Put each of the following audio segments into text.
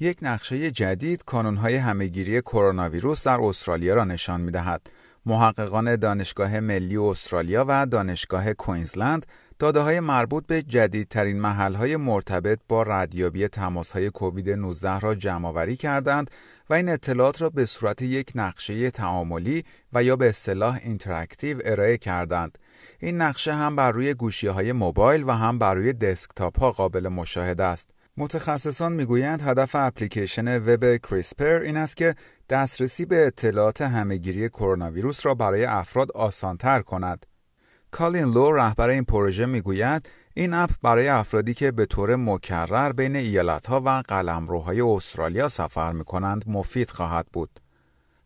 یک نقشه جدید کانونهای همهگیری کرونا ویروس در استرالیا را نشان می دهد. محققان دانشگاه ملی استرالیا و دانشگاه کوینزلند داده های مربوط به جدیدترین محل مرتبط با ردیابی تماس های کووید 19 را جمع آوری کردند و این اطلاعات را به صورت یک نقشه تعاملی و یا به اصطلاح interactive ارائه کردند. این نقشه هم بر روی گوشی های موبایل و هم بر روی دسکتاپ ها قابل مشاهده است. متخصصان می‌گویند هدف اپلیکیشن وب کریسپر این است که دسترسی به اطلاعات همهگیری کرونا ویروس را برای افراد آسانتر کند. کالین لو رهبر این پروژه می‌گوید این اپ برای افرادی که به طور مکرر بین ایالتها و قلمروهای استرالیا سفر می کنند مفید خواهد بود.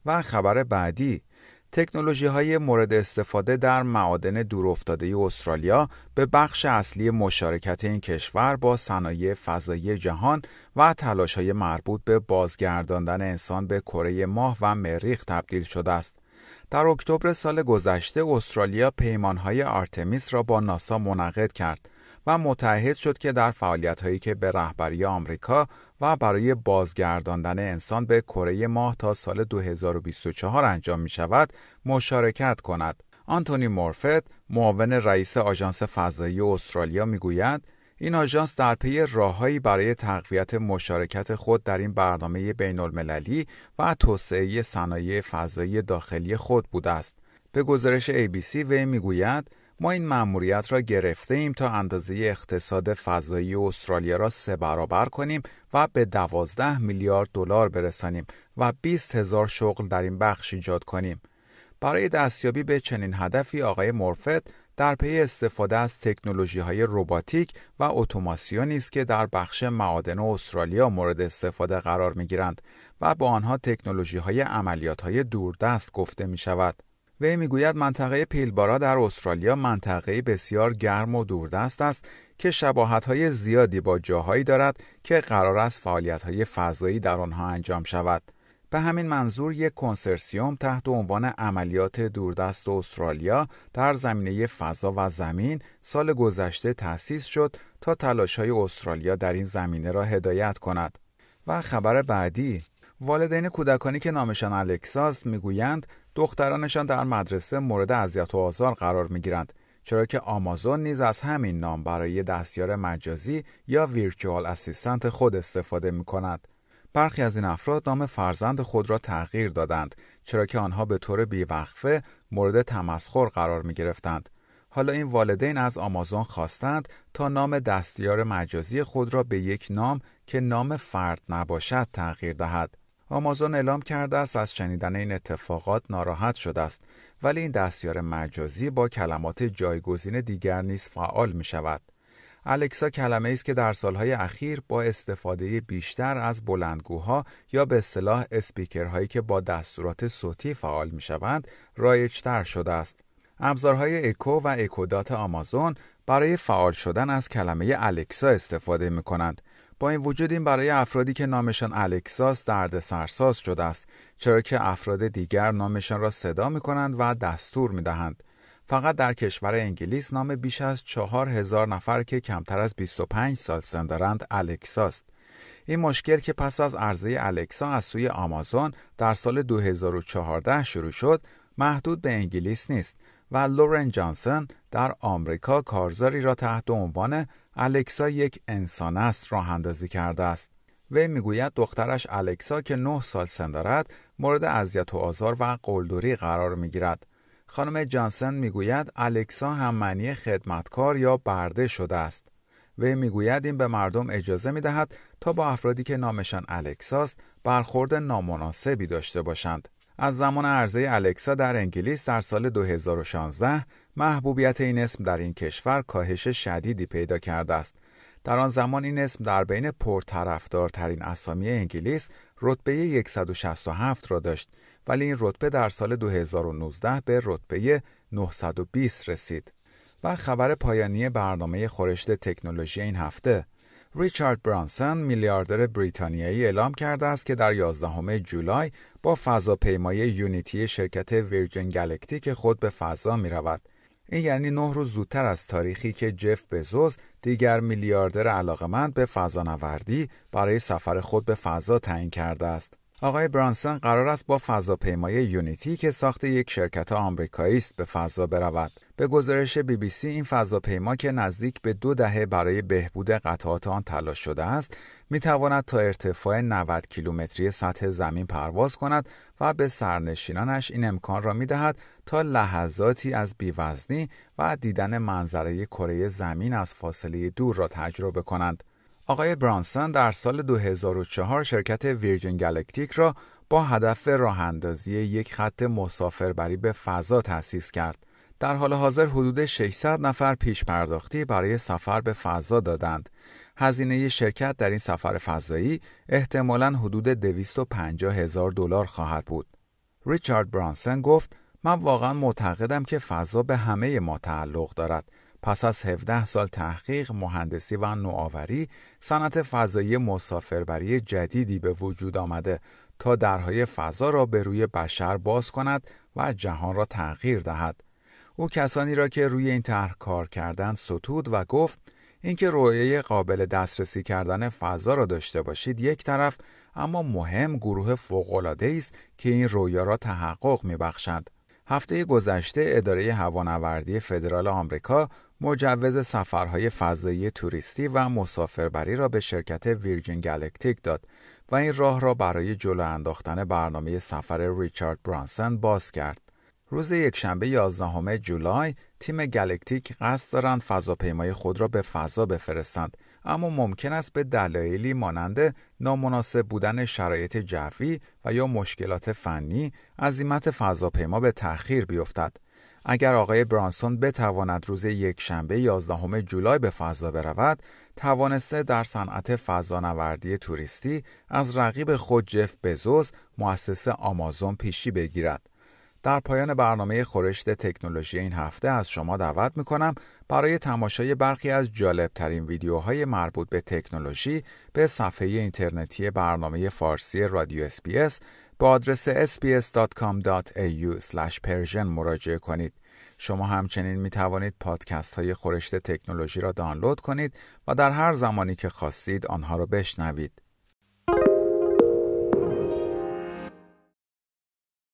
و خبر بعدی تکنولوژی های مورد استفاده در معادن دورافتاده استرالیا به بخش اصلی مشارکت این کشور با صنایع فضایی جهان و تلاش های مربوط به بازگرداندن انسان به کره ماه و مریخ تبدیل شده است. در اکتبر سال گذشته استرالیا پیمانهای آرتمیس را با ناسا منعقد کرد و متحد شد که در فعالیت‌هایی که به رهبری آمریکا و برای بازگرداندن انسان به کره ماه تا سال 2024 انجام می شود مشارکت کند. آنتونی مورفت معاون رئیس آژانس فضایی استرالیا می‌گوید این آژانس در پی راههایی برای تقویت مشارکت خود در این برنامه بین المللی و توسعه صنایع فضایی داخلی خود بوده است. به گزارش ABC وی می‌گوید ما این مأموریت را گرفته ایم تا اندازه اقتصاد فضایی استرالیا را سه برابر کنیم و به دوازده میلیارد دلار برسانیم و 20 هزار شغل در این بخش ایجاد کنیم. برای دستیابی به چنین هدفی آقای مورفت در پی استفاده از تکنولوژی های روباتیک و اتوماسیونی است که در بخش معادن استرالیا مورد استفاده قرار می گیرند و با آنها تکنولوژی های عملیات های دوردست گفته می شود. وی می‌گوید منطقه پیلبارا در استرالیا منطقه بسیار گرم و دوردست است که شباهت های زیادی با جاهایی دارد که قرار است فعالیت های فضایی در آنها انجام شود. به همین منظور یک کنسرسیوم تحت عنوان عملیات دوردست استرالیا در زمینه فضا و زمین سال گذشته تأسیس شد تا تلاش های استرالیا در این زمینه را هدایت کند. و خبر بعدی والدین کودکانی که نامشان الکساست می‌گویند دخترانشان در مدرسه مورد اذیت و آزار قرار می‌گیرند چرا که آمازون نیز از همین نام برای دستیار مجازی یا ویرچوال اسیستنت خود استفاده می کند. برخی از این افراد نام فرزند خود را تغییر دادند چرا که آنها به طور بیوقفه مورد تمسخر قرار می گرفتند. حالا این والدین از آمازون خواستند تا نام دستیار مجازی خود را به یک نام که نام فرد نباشد تغییر دهد. آمازون اعلام کرده است از شنیدن این اتفاقات ناراحت شده است ولی این دستیار مجازی با کلمات جایگزین دیگر نیز فعال می شود. الکسا کلمه است که در سالهای اخیر با استفاده بیشتر از بلندگوها یا به اصطلاح اسپیکرهایی که با دستورات صوتی فعال می شوند رایجتر شده است. ابزارهای اکو و اکودات آمازون برای فعال شدن از کلمه الکسا استفاده می کنند با این وجود این برای افرادی که نامشان الکساس درد سرساز شده است چرا که افراد دیگر نامشان را صدا می کنند و دستور می دهند. فقط در کشور انگلیس نام بیش از چهار هزار نفر که کمتر از 25 سال سن دارند الکساست. این مشکل که پس از عرضه الکسا از سوی آمازون در سال 2014 شروع شد محدود به انگلیس نیست و لورن جانسون در آمریکا کارزاری را تحت عنوان الکسا یک انسان است راه اندازی کرده است. وی می‌گوید دخترش الکسا که نه سال سن دارد مورد اذیت و آزار و قلدری قرار می‌گیرد. خانم جانسن می‌گوید الکسا هم معنی خدمتکار یا برده شده است. وی می‌گوید این به مردم اجازه می‌دهد تا با افرادی که نامشان الکساست برخورد نامناسبی داشته باشند. از زمان عرضه الکسا در انگلیس در سال 2016 محبوبیت این اسم در این کشور کاهش شدیدی پیدا کرده است. در آن زمان این اسم در بین پرطرفدارترین اسامی انگلیس رتبه 167 را داشت ولی این رتبه در سال 2019 به رتبه 920 رسید. و خبر پایانی برنامه خورشت تکنولوژی این هفته ریچارد برانسون میلیاردر بریتانیایی اعلام کرده است که در 11 جولای با فضاپیمای یونیتی شرکت ویرجن گالکتیک خود به فضا می رود. این یعنی نه روز زودتر از تاریخی که جف بزوس دیگر میلیاردر علاقمند به فضانوردی برای سفر خود به فضا تعیین کرده است. آقای برانسون قرار است با فضاپیمای یونیتی که ساخت یک شرکت آمریکایی است به فضا برود. به گزارش بی بی سی این فضاپیما که نزدیک به دو دهه برای بهبود قطعات آن تلاش شده است، می تواند تا ارتفاع 90 کیلومتری سطح زمین پرواز کند و به سرنشینانش این امکان را می دهد تا لحظاتی از بیوزنی و دیدن منظره کره زمین از فاصله دور را تجربه کنند. آقای برانسون در سال 2004 شرکت ویرجن گالکتیک را با هدف راه اندازی یک خط مسافربری به فضا تأسیس کرد. در حال حاضر حدود 600 نفر پیش پرداختی برای سفر به فضا دادند. هزینه شرکت در این سفر فضایی احتمالاً حدود 250 هزار دلار خواهد بود. ریچارد برانسون گفت من واقعا معتقدم که فضا به همه ما تعلق دارد پس از 17 سال تحقیق، مهندسی و نوآوری، صنعت فضایی مسافربری جدیدی به وجود آمده تا درهای فضا را به روی بشر باز کند و جهان را تغییر دهد. او کسانی را که روی این طرح کار کردند ستود و گفت اینکه رویه قابل دسترسی کردن فضا را داشته باشید یک طرف اما مهم گروه فوق‌العاده است که این رویا را تحقق میبخشد. هفته گذشته اداره هوانوردی فدرال آمریکا مجوز سفرهای فضایی توریستی و مسافربری را به شرکت ویرجین گالکتیک داد و این راه را برای جلو انداختن برنامه سفر ریچارد برانسون باز کرد. روز یکشنبه 11 جولای تیم گالکتیک قصد دارند فضاپیمای خود را به فضا بفرستند اما ممکن است به دلایلی مانند نامناسب بودن شرایط جوی و یا مشکلات فنی عزیمت فضاپیما به تأخیر بیفتد اگر آقای برانسون بتواند روز یک شنبه 11 جولای به فضا برود، توانسته در صنعت فضانوردی توریستی از رقیب خود جف بزوس مؤسس آمازون پیشی بگیرد. در پایان برنامه خورشت تکنولوژی این هفته از شما دعوت می کنم برای تماشای برخی از جالبترین ویدیوهای مربوط به تکنولوژی به صفحه اینترنتی برنامه فارسی رادیو SBS با آدرس sbs.com.au مراجعه کنید. شما همچنین می توانید پادکست های خورشت تکنولوژی را دانلود کنید و در هر زمانی که خواستید آنها را بشنوید.